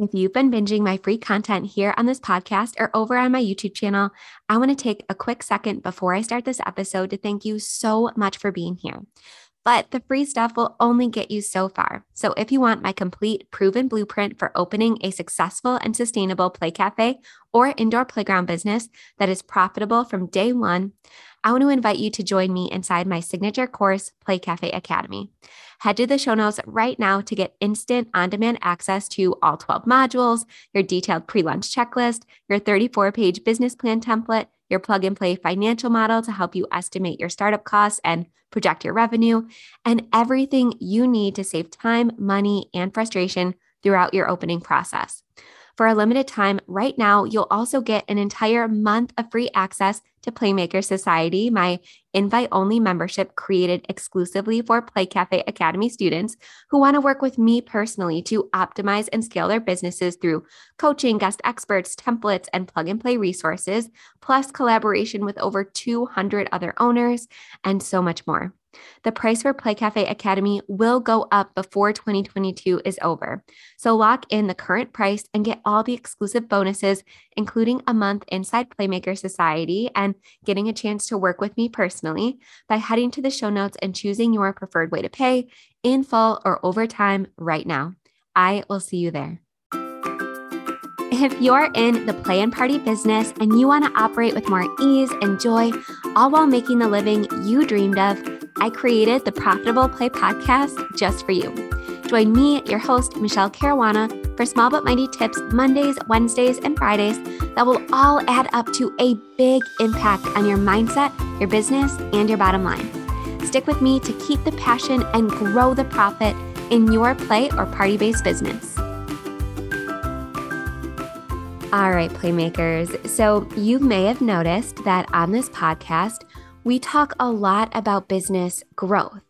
If you've been binging my free content here on this podcast or over on my YouTube channel, I want to take a quick second before I start this episode to thank you so much for being here. But the free stuff will only get you so far. So if you want my complete proven blueprint for opening a successful and sustainable play cafe or indoor playground business that is profitable from day one, I want to invite you to join me inside my signature course, Play Cafe Academy. Head to the show notes right now to get instant on demand access to all 12 modules, your detailed pre lunch checklist, your 34 page business plan template, your plug and play financial model to help you estimate your startup costs and project your revenue, and everything you need to save time, money, and frustration throughout your opening process. For a limited time, right now, you'll also get an entire month of free access to Playmaker Society, my invite only membership created exclusively for Play Cafe Academy students who want to work with me personally to optimize and scale their businesses through coaching, guest experts, templates, and plug and play resources, plus collaboration with over 200 other owners, and so much more. The price for Play Cafe Academy will go up before 2022 is over. So lock in the current price and get all the exclusive bonuses, including a month inside Playmaker Society and getting a chance to work with me personally by heading to the show notes and choosing your preferred way to pay in full or over time right now. I will see you there. If you're in the play and party business and you want to operate with more ease and joy, all while making the living you dreamed of, I created the Profitable Play podcast just for you. Join me, your host, Michele Caruana, for small but mighty tips Mondays, Wednesdays, and Fridays that will all add up to a big impact on your mindset, your business, and your bottom line. Stick with me to keep the passion and grow the profit in your play or party based business. All right, playmakers. So, you may have noticed that on this podcast, we talk a lot about business growth.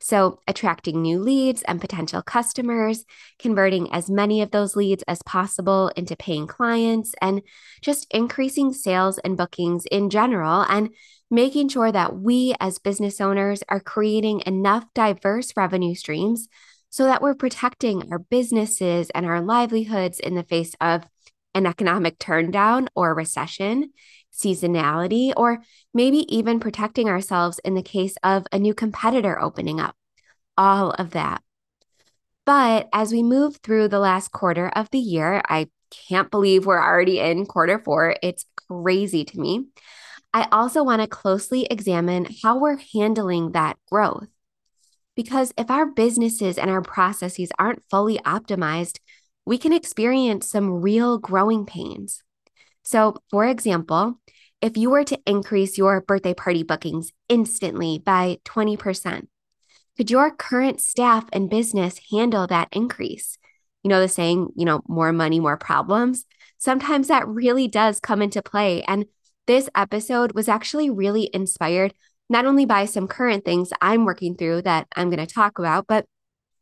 So, attracting new leads and potential customers, converting as many of those leads as possible into paying clients, and just increasing sales and bookings in general, and making sure that we as business owners are creating enough diverse revenue streams so that we're protecting our businesses and our livelihoods in the face of an economic turndown or recession, seasonality, or maybe even protecting ourselves in the case of a new competitor opening up. All of that. But as we move through the last quarter of the year, I can't believe we're already in quarter four. It's crazy to me. I also want to closely examine how we're handling that growth. Because if our businesses and our processes aren't fully optimized, we can experience some real growing pains. So, for example, if you were to increase your birthday party bookings instantly by 20%, could your current staff and business handle that increase? You know, the saying, you know, more money, more problems. Sometimes that really does come into play. And this episode was actually really inspired not only by some current things I'm working through that I'm going to talk about, but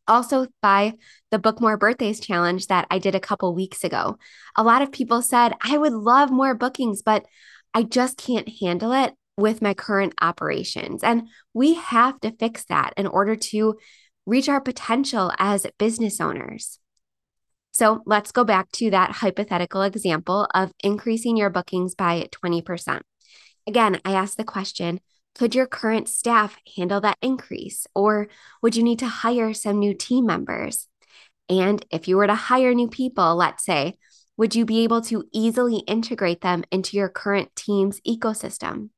also by the Book More Birthdays challenge that I did a couple weeks ago. A lot of people said, I would love more bookings, but I just can't handle it with my current operations. And we have to fix that in order to reach our potential as business owners. So let's go back to that hypothetical example of increasing your bookings by 20%. Again, I asked the question could your current staff handle that increase? Or would you need to hire some new team members? And if you were to hire new people, let's say, would you be able to easily integrate them into your current team's ecosystem?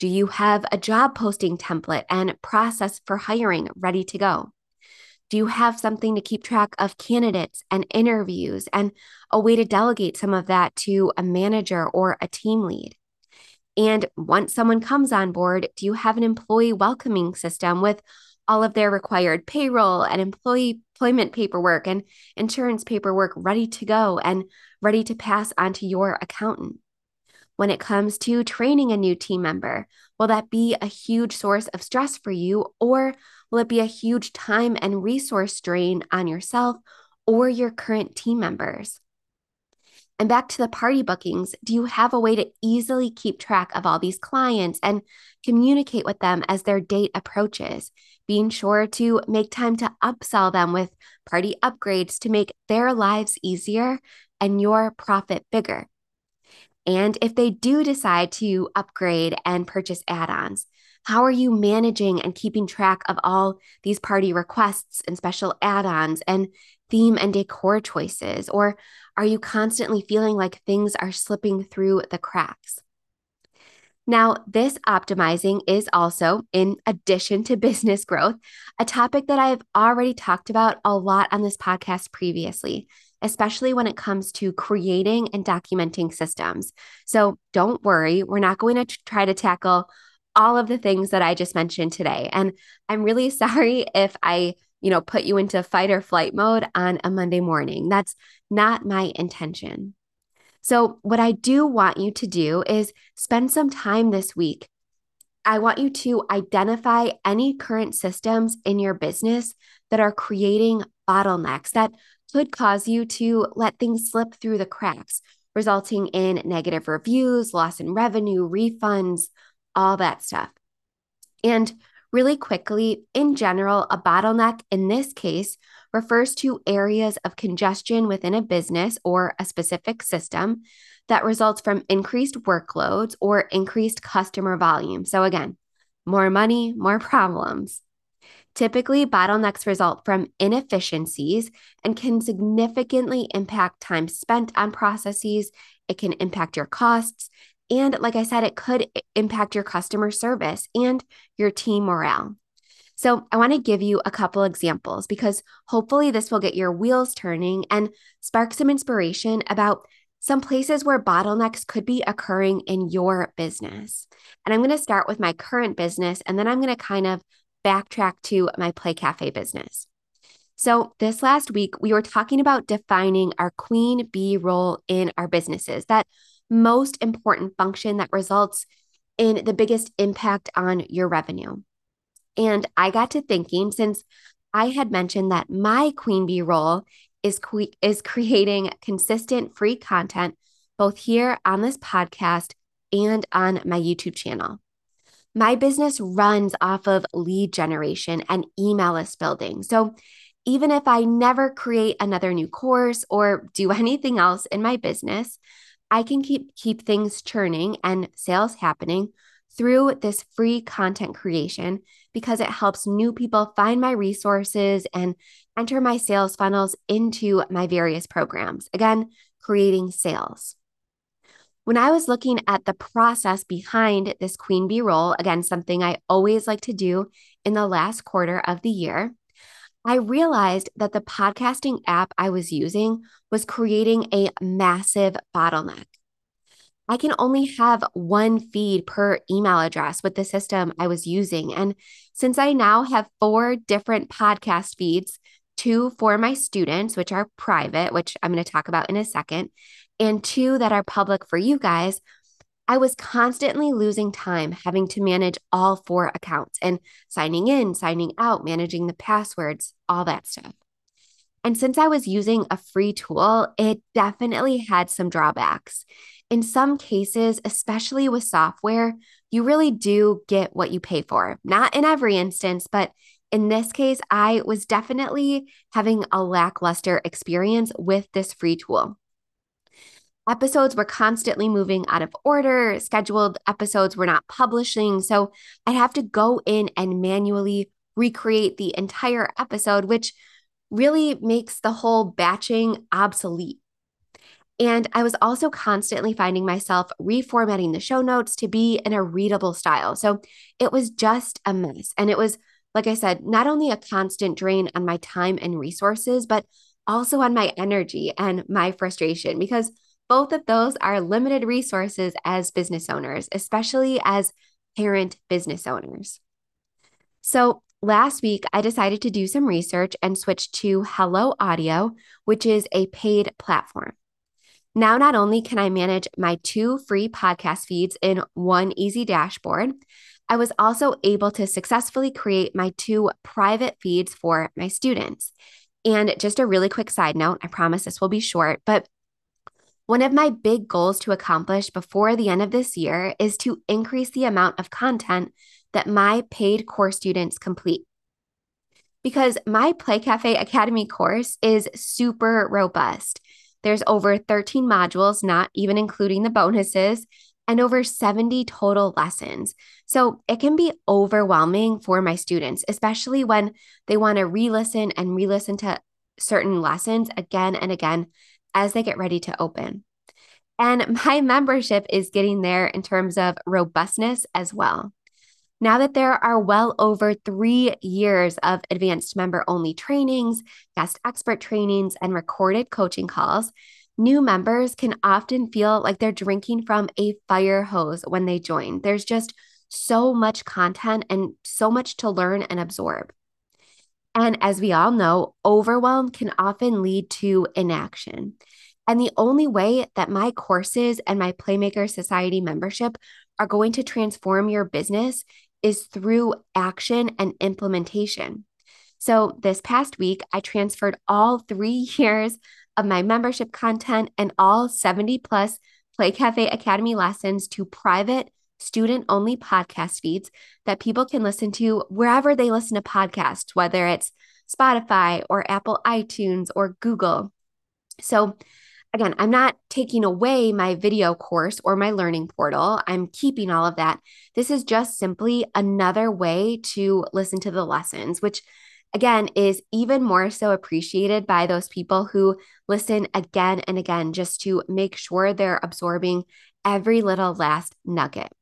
Do you have a job posting template and process for hiring ready to go? Do you have something to keep track of candidates and interviews and a way to delegate some of that to a manager or a team lead? And once someone comes on board, do you have an employee welcoming system with all of their required payroll and employee employment paperwork and insurance paperwork ready to go and ready to pass on to your accountant? When it comes to training a new team member, will that be a huge source of stress for you, or will it be a huge time and resource drain on yourself or your current team members? And back to the party bookings, do you have a way to easily keep track of all these clients and communicate with them as their date approaches? being sure to make time to upsell them with party upgrades to make their lives easier and your profit bigger. And if they do decide to upgrade and purchase add ons, how are you managing and keeping track of all these party requests and special add ons and theme and decor choices? Or are you constantly feeling like things are slipping through the cracks? Now, this optimizing is also, in addition to business growth, a topic that I've already talked about a lot on this podcast previously, especially when it comes to creating and documenting systems. So don't worry, we're not going to try to tackle all of the things that I just mentioned today. And I'm really sorry if I, you know, put you into fight or flight mode on a Monday morning. That's not my intention. So, what I do want you to do is spend some time this week. I want you to identify any current systems in your business that are creating bottlenecks that could cause you to let things slip through the cracks, resulting in negative reviews, loss in revenue, refunds, all that stuff. And really quickly, in general, a bottleneck in this case refers to areas of congestion within a business or a specific system that results from increased workloads or increased customer volume. So, again, more money, more problems. Typically, bottlenecks result from inefficiencies and can significantly impact time spent on processes. It can impact your costs. And like I said, it could impact your customer service and your team morale. So, I want to give you a couple examples because hopefully this will get your wheels turning and spark some inspiration about some places where bottlenecks could be occurring in your business. And I'm going to start with my current business and then I'm going to kind of backtrack to my Play Cafe business. So, this last week, we were talking about defining our queen bee role in our businesses, that most important function that results in the biggest impact on your revenue. And I got to thinking since I had mentioned that my queen bee role is que- is creating consistent free content both here on this podcast and on my YouTube channel. My business runs off of lead generation and email list building. So even if I never create another new course or do anything else in my business, I can keep keep things churning and sales happening through this free content creation because it helps new people find my resources and enter my sales funnels into my various programs. Again, creating sales. When I was looking at the process behind this queen bee role, again, something I always like to do in the last quarter of the year, I realized that the podcasting app I was using was creating a massive bottleneck. I can only have one feed per email address with the system I was using. And since I now have four different podcast feeds, two for my students, which are private, which I'm going to talk about in a second, and two that are public for you guys, I was constantly losing time having to manage all four accounts and signing in, signing out, managing the passwords, all that stuff. And since I was using a free tool, it definitely had some drawbacks. In some cases, especially with software, you really do get what you pay for. Not in every instance, but in this case, I was definitely having a lackluster experience with this free tool. Episodes were constantly moving out of order, scheduled episodes were not publishing. So I'd have to go in and manually recreate the entire episode, which really makes the whole batching obsolete. And I was also constantly finding myself reformatting the show notes to be in a readable style. So it was just a mess. And it was, like I said, not only a constant drain on my time and resources, but also on my energy and my frustration because both of those are limited resources as business owners, especially as parent business owners. So last week, I decided to do some research and switch to Hello Audio, which is a paid platform. Now, not only can I manage my two free podcast feeds in one easy dashboard, I was also able to successfully create my two private feeds for my students. And just a really quick side note, I promise this will be short, but one of my big goals to accomplish before the end of this year is to increase the amount of content that my paid course students complete. because my Play Cafe Academy course is super robust. There's over 13 modules, not even including the bonuses, and over 70 total lessons. So it can be overwhelming for my students, especially when they want to re listen and re listen to certain lessons again and again as they get ready to open. And my membership is getting there in terms of robustness as well. Now that there are well over three years of advanced member only trainings, guest expert trainings, and recorded coaching calls, new members can often feel like they're drinking from a fire hose when they join. There's just so much content and so much to learn and absorb. And as we all know, overwhelm can often lead to inaction. And the only way that my courses and my Playmaker Society membership are going to transform your business is through action and implementation. So this past week, I transferred all three years of my membership content and all 70 plus Play Cafe Academy lessons to private student only podcast feeds that people can listen to wherever they listen to podcasts, whether it's Spotify or Apple iTunes or Google. So again, I'm not taking away my video course or my learning portal. I'm keeping all of that. This is just simply another way to listen to the lessons, which again is even more so appreciated by those people who listen again and again just to make sure they're absorbing every little last nugget.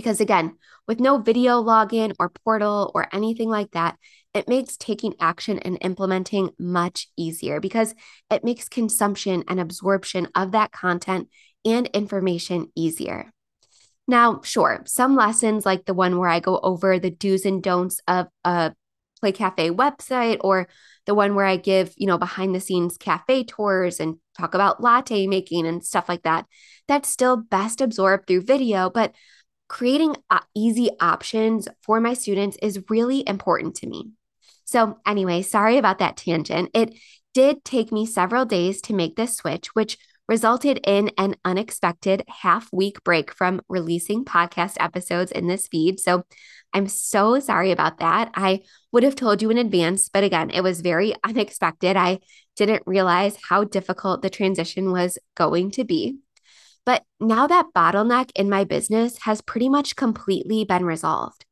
Because again, with no video login or portal or anything like that, it makes taking action and implementing much easier because it makes consumption and absorption of that content and information easier. Now, sure, some lessons like the one where I go over the do's and don'ts of a Play Cafe website or the one where I give, you know, behind the scenes cafe tours and talk about latte making and stuff like that, that's still best absorbed through video, but creating uh, easy options for my students is really important to me. So, anyway, sorry about that tangent. It did take me several days to make this switch, which resulted in an unexpected half week break from releasing podcast episodes in this feed. So, I'm so sorry about that. I would have told you in advance, but again, it was very unexpected. I didn't realize how difficult the transition was going to be. But now that bottleneck in my business has pretty much completely been resolved.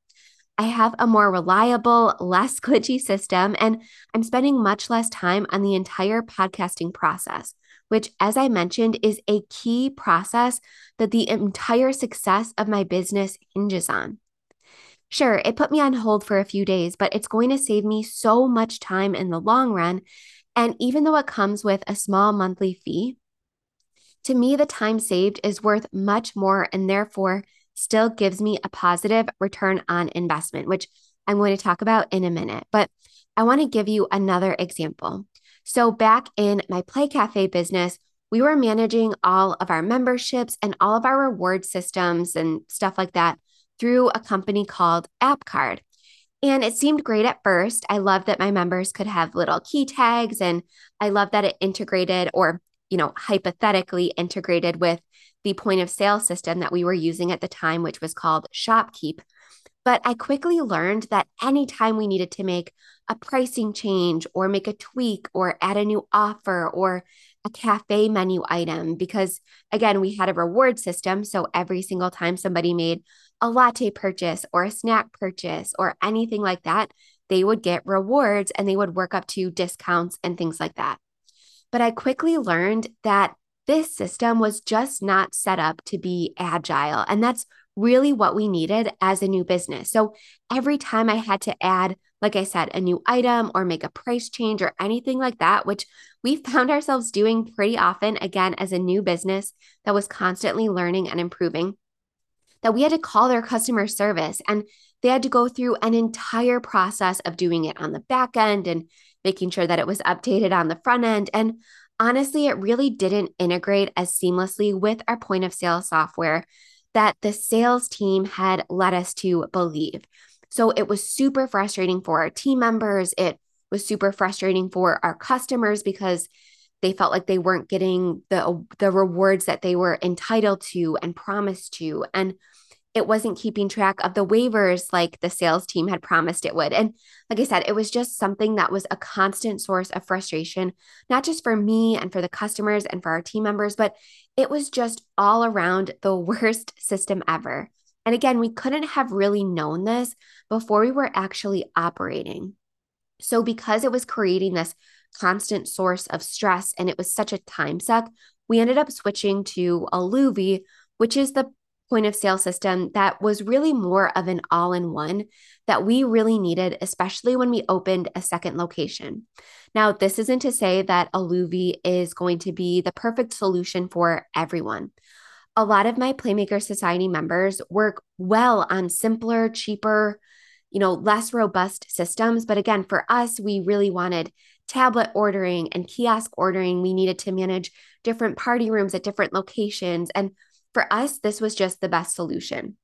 I have a more reliable, less glitchy system, and I'm spending much less time on the entire podcasting process, which, as I mentioned, is a key process that the entire success of my business hinges on. Sure, it put me on hold for a few days, but it's going to save me so much time in the long run. And even though it comes with a small monthly fee, to me, the time saved is worth much more and therefore still gives me a positive return on investment, which I'm going to talk about in a minute. But I want to give you another example. So, back in my Play Cafe business, we were managing all of our memberships and all of our reward systems and stuff like that through a company called AppCard. And it seemed great at first. I loved that my members could have little key tags and I loved that it integrated or, you know, hypothetically integrated with the point of sale system that we were using at the time, which was called ShopKeep. But I quickly learned that anytime we needed to make a pricing change or make a tweak or add a new offer or a cafe menu item, because again, we had a reward system. So every single time somebody made a latte purchase or a snack purchase or anything like that, they would get rewards and they would work up to discounts and things like that. But I quickly learned that this system was just not set up to be agile. And that's really what we needed as a new business. So every time I had to add, like I said, a new item or make a price change or anything like that, which we found ourselves doing pretty often, again, as a new business that was constantly learning and improving, that we had to call their customer service and they had to go through an entire process of doing it on the back end and making sure that it was updated on the front end. And honestly, it really didn't integrate as seamlessly with our point of sale software that the sales team had led us to believe. So it was super frustrating for our team members. It was super frustrating for our customers because they felt like they weren't getting the the rewards that they were entitled to and promised to and it wasn't keeping track of the waivers like the sales team had promised it would. And like I said, it was just something that was a constant source of frustration, not just for me and for the customers and for our team members, but it was just all around the worst system ever. And again, we couldn't have really known this before we were actually operating. So, because it was creating this constant source of stress and it was such a time suck, we ended up switching to Aluvii, which is the point of sale system that was really more of an all in one that we really needed, especially when we opened a second location. Now, this isn't to say that Aluvii is going to be the perfect solution for everyone a lot of my Playmaker Society members work well on simpler, cheaper, you know, less robust systems. But again, for us, we really wanted tablet ordering and kiosk ordering. We needed to manage different party rooms at different locations. And for us, this was just the best solution.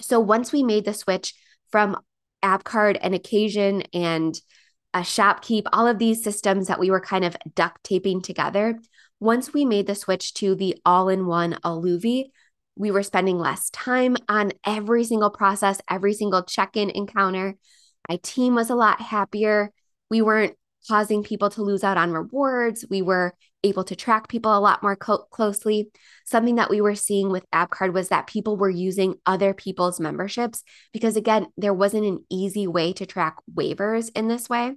So once we made the switch from AppCard and Occasion and a ShopKeep, all of these systems that we were kind of duct taping together, once we made the switch to the all in one Aluvii, we were spending less time on every single process, every single check in encounter. My team was a lot happier. We weren't causing people to lose out on rewards. We were able to track people a lot more co- closely. Something that we were seeing with AppCard was that people were using other people's memberships because, again, there wasn't an easy way to track waivers in this way.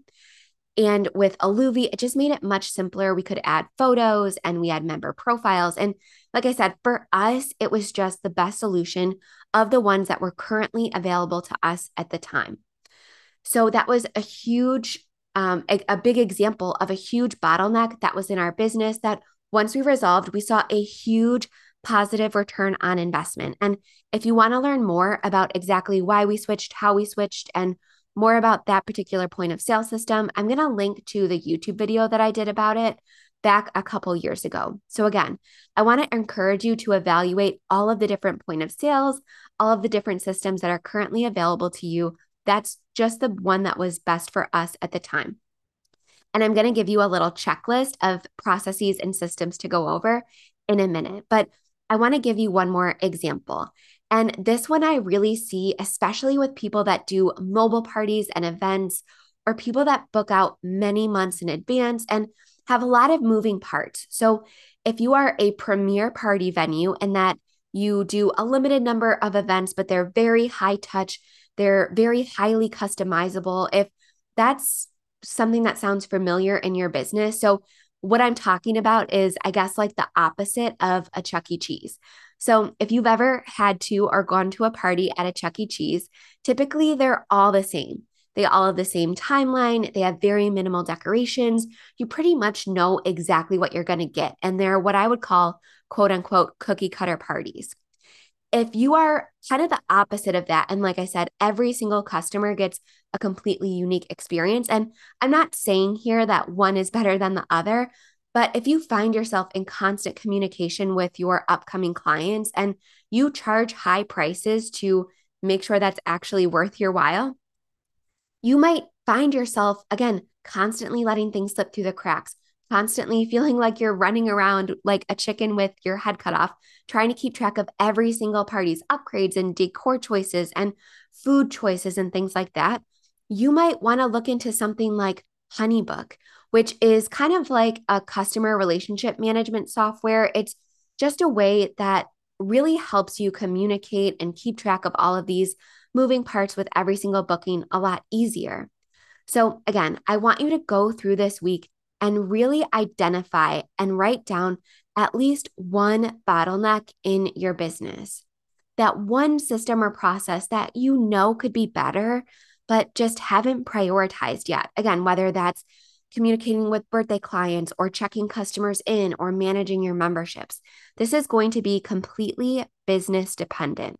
And with Aluvii, it just made it much simpler. We could add photos and we had member profiles. And like I said, for us, it was just the best solution of the ones that were currently available to us at the time. So that was a huge, um, a, a big example of a huge bottleneck that was in our business that once we resolved, we saw a huge positive return on investment. And if you want to learn more about exactly why we switched, how we switched, and more about that particular point of sale system, I'm going to link to the YouTube video that I did about it back a couple years ago. So, again, I want to encourage you to evaluate all of the different point of sales, all of the different systems that are currently available to you. That's just the one that was best for us at the time. And I'm going to give you a little checklist of processes and systems to go over in a minute. But I want to give you one more example. And this one I really see, especially with people that do mobile parties and events, or people that book out many months in advance and have a lot of moving parts. So, if you are a premier party venue and that you do a limited number of events, but they're very high touch, they're very highly customizable. If that's something that sounds familiar in your business. So, what I'm talking about is, I guess, like the opposite of a Chuck E. Cheese. So, if you've ever had to or gone to a party at a Chuck E. Cheese, typically they're all the same. They all have the same timeline. They have very minimal decorations. You pretty much know exactly what you're going to get. And they're what I would call quote unquote cookie cutter parties. If you are kind of the opposite of that, and like I said, every single customer gets a completely unique experience. And I'm not saying here that one is better than the other, but if you find yourself in constant communication with your upcoming clients and you charge high prices to make sure that's actually worth your while, you might find yourself, again, constantly letting things slip through the cracks, constantly feeling like you're running around like a chicken with your head cut off, trying to keep track of every single party's upgrades and decor choices and food choices and things like that. You might want to look into something like Honeybook which is kind of like a customer relationship management software. It's just a way that really helps you communicate and keep track of all of these moving parts with every single booking a lot easier. So, again, I want you to go through this week and really identify and write down at least one bottleneck in your business. That one system or process that you know could be better, but just haven't prioritized yet. Again, whether that's communicating with birthday clients or checking customers in or managing your memberships. This is going to be completely business dependent.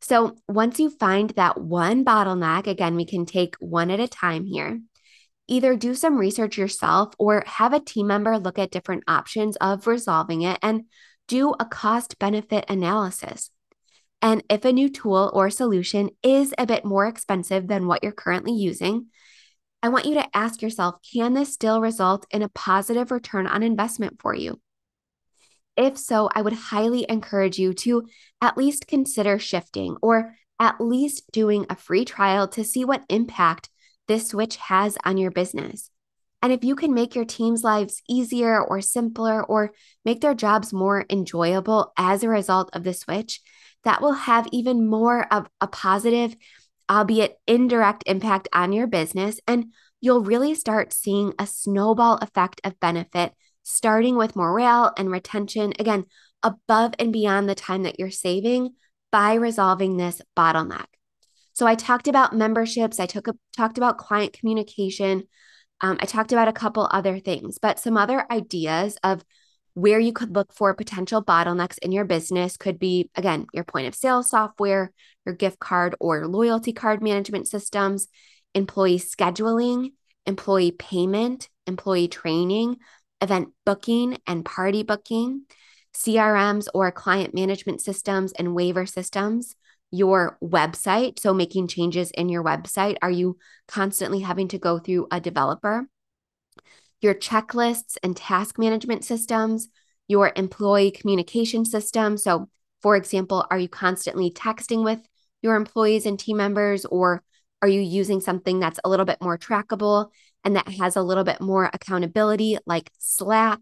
So, once you find that one bottleneck, again, we can take one at a time here. Either do some research yourself or have a team member look at different options of resolving it and do a cost benefit analysis. And if a new tool or solution is a bit more expensive than what you're currently using, I want you to ask yourself can this still result in a positive return on investment for you? If so, I would highly encourage you to at least consider shifting or at least doing a free trial to see what impact this switch has on your business. And if you can make your team's lives easier or simpler or make their jobs more enjoyable as a result of the switch, that will have even more of a positive, albeit indirect impact on your business. And you'll really start seeing a snowball effect of benefit, starting with morale and retention, again, above and beyond the time that you're saving by resolving this bottleneck. So I talked about memberships, I took a, talked about client communication, um, I talked about a couple other things, but some other ideas of where you could look for potential bottlenecks in your business could be, again, your point of sale software, your gift card or loyalty card management systems, employee scheduling, employee payment, employee training, event booking and party booking, CRMs or client management systems and waiver systems, your website. So, making changes in your website. Are you constantly having to go through a developer? Your checklists and task management systems, your employee communication system. So, for example, are you constantly texting with your employees and team members, or are you using something that's a little bit more trackable and that has a little bit more accountability, like Slack?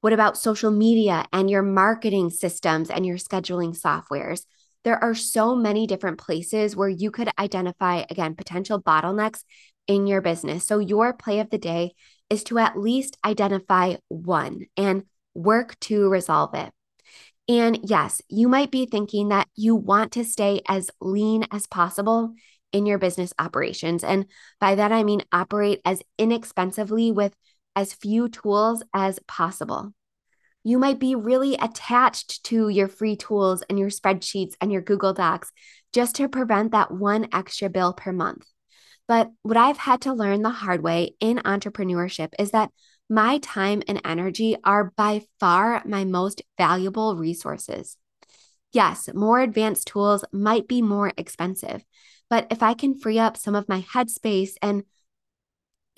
What about social media and your marketing systems and your scheduling softwares? There are so many different places where you could identify, again, potential bottlenecks in your business. So, your play of the day is to at least identify one and work to resolve it. And yes, you might be thinking that you want to stay as lean as possible in your business operations. And by that, I mean operate as inexpensively with as few tools as possible you might be really attached to your free tools and your spreadsheets and your Google Docs just to prevent that one extra bill per month. But what I've had to learn the hard way in entrepreneurship is that my time and energy are by far my most valuable resources. Yes, more advanced tools might be more expensive, but if I can free up some of my headspace and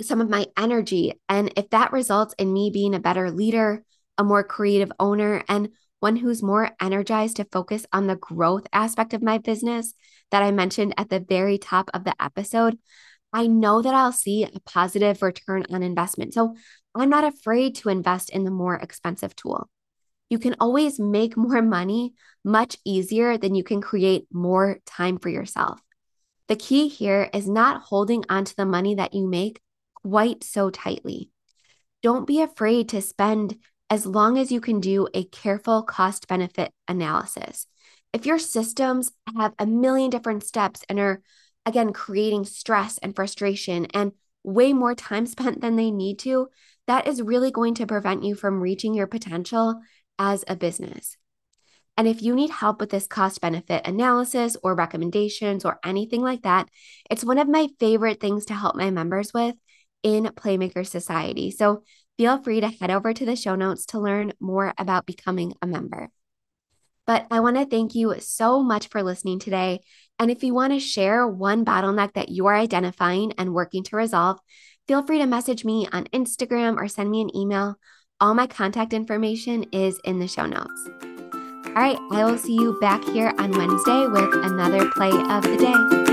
some of my energy, and if that results in me being a better leader, a more creative owner, and one who's more energized to focus on the growth aspect of my business that I mentioned at the very top of the episode, I know that I'll see a positive return on investment. So I'm not afraid to invest in the more expensive tool. You can always make more money much easier than you can create more time for yourself. The key here is not holding onto the money that you make quite so tightly. Don't be afraid to spend as long as you can do a careful cost benefit analysis. If your systems have a million different steps and are, again, creating stress and frustration and way more time spent than they need to, that is really going to prevent you from reaching your potential as a business. And if you need help with this cost benefit analysis or recommendations or anything like that, it's one of my favorite things to help my members with in Playmaker Society. So feel free to head over to the show notes to learn more about becoming a member. But I want to thank you so much for listening today. And if you want to share one bottleneck that you are identifying and working to resolve, feel free to message me on Instagram or send me an email. All my contact information is in the show notes. All right, I will see you back here on Wednesday with another play of the day.